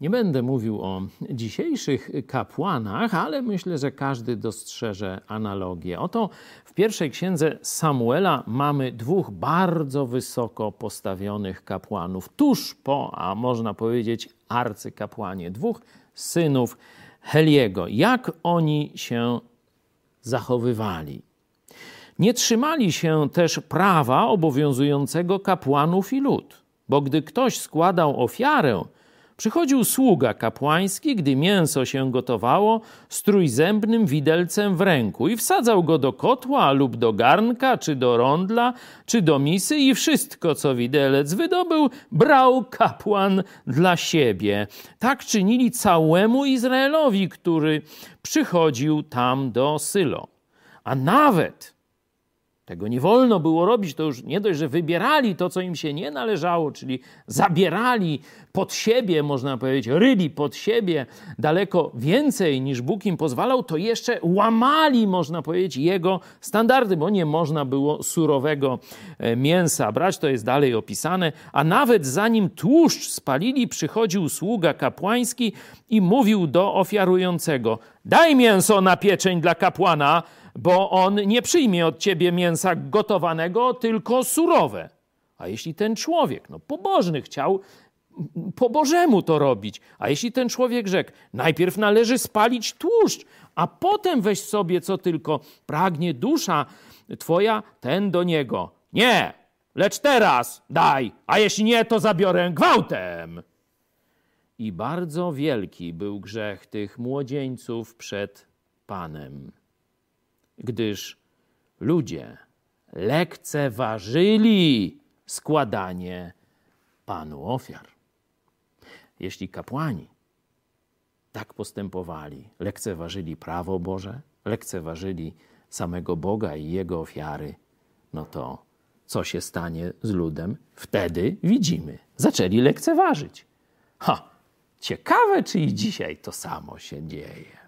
Nie będę mówił o dzisiejszych kapłanach, ale myślę, że każdy dostrzeże analogię. Oto w pierwszej księdze Samuela mamy dwóch bardzo wysoko postawionych kapłanów, tuż po, a można powiedzieć, arcykapłanie, dwóch synów Heliego. Jak oni się zachowywali? Nie trzymali się też prawa obowiązującego kapłanów i lud, bo gdy ktoś składał ofiarę, Przychodził sługa kapłański, gdy mięso się gotowało, z trójzębnym widelcem w ręku i wsadzał go do kotła lub do garnka, czy do rondla, czy do misy i wszystko, co widelec wydobył, brał kapłan dla siebie. Tak czynili całemu Izraelowi, który przychodził tam do Sylo. A nawet tego nie wolno było robić, to już nie dość, że wybierali to, co im się nie należało, czyli zabierali pod siebie, można powiedzieć, ryli pod siebie daleko więcej niż Bóg im pozwalał, to jeszcze łamali, można powiedzieć, jego standardy, bo nie można było surowego e, mięsa brać, to jest dalej opisane. A nawet zanim tłuszcz spalili, przychodził sługa kapłański i mówił do ofiarującego: Daj mięso na pieczeń dla kapłana bo on nie przyjmie od ciebie mięsa gotowanego, tylko surowe. A jeśli ten człowiek, no pobożny, chciał po Bożemu to robić, a jeśli ten człowiek rzekł, najpierw należy spalić tłuszcz, a potem weź sobie co tylko pragnie dusza twoja, ten do niego. Nie, lecz teraz daj, a jeśli nie, to zabiorę gwałtem. I bardzo wielki był grzech tych młodzieńców przed Panem gdyż ludzie lekceważyli składanie Panu ofiar. Jeśli kapłani tak postępowali, lekceważyli prawo Boże, lekceważyli samego Boga i Jego ofiary, no to co się stanie z ludem? Wtedy widzimy, zaczęli lekceważyć. Ha, ciekawe, czy i dzisiaj to samo się dzieje.